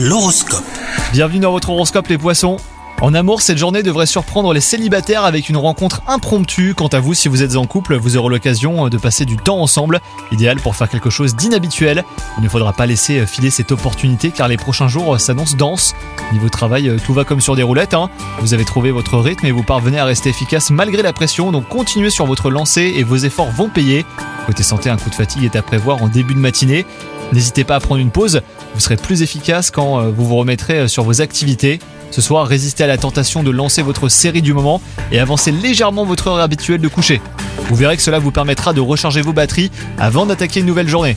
L'horoscope. Bienvenue dans votre horoscope les poissons. En amour, cette journée devrait surprendre les célibataires avec une rencontre impromptue. Quant à vous, si vous êtes en couple, vous aurez l'occasion de passer du temps ensemble, idéal pour faire quelque chose d'inhabituel. Il ne faudra pas laisser filer cette opportunité car les prochains jours s'annoncent denses. Niveau travail, tout va comme sur des roulettes. hein. Vous avez trouvé votre rythme et vous parvenez à rester efficace malgré la pression, donc continuez sur votre lancée et vos efforts vont payer. Côté santé, un coup de fatigue est à prévoir en début de matinée. N'hésitez pas à prendre une pause, vous serez plus efficace quand euh, vous vous remettrez euh, sur vos activités. Ce soir, résistez à la tentation de lancer votre série du moment et avancez légèrement votre heure habituelle de coucher. Vous verrez que cela vous permettra de recharger vos batteries avant d'attaquer une nouvelle journée.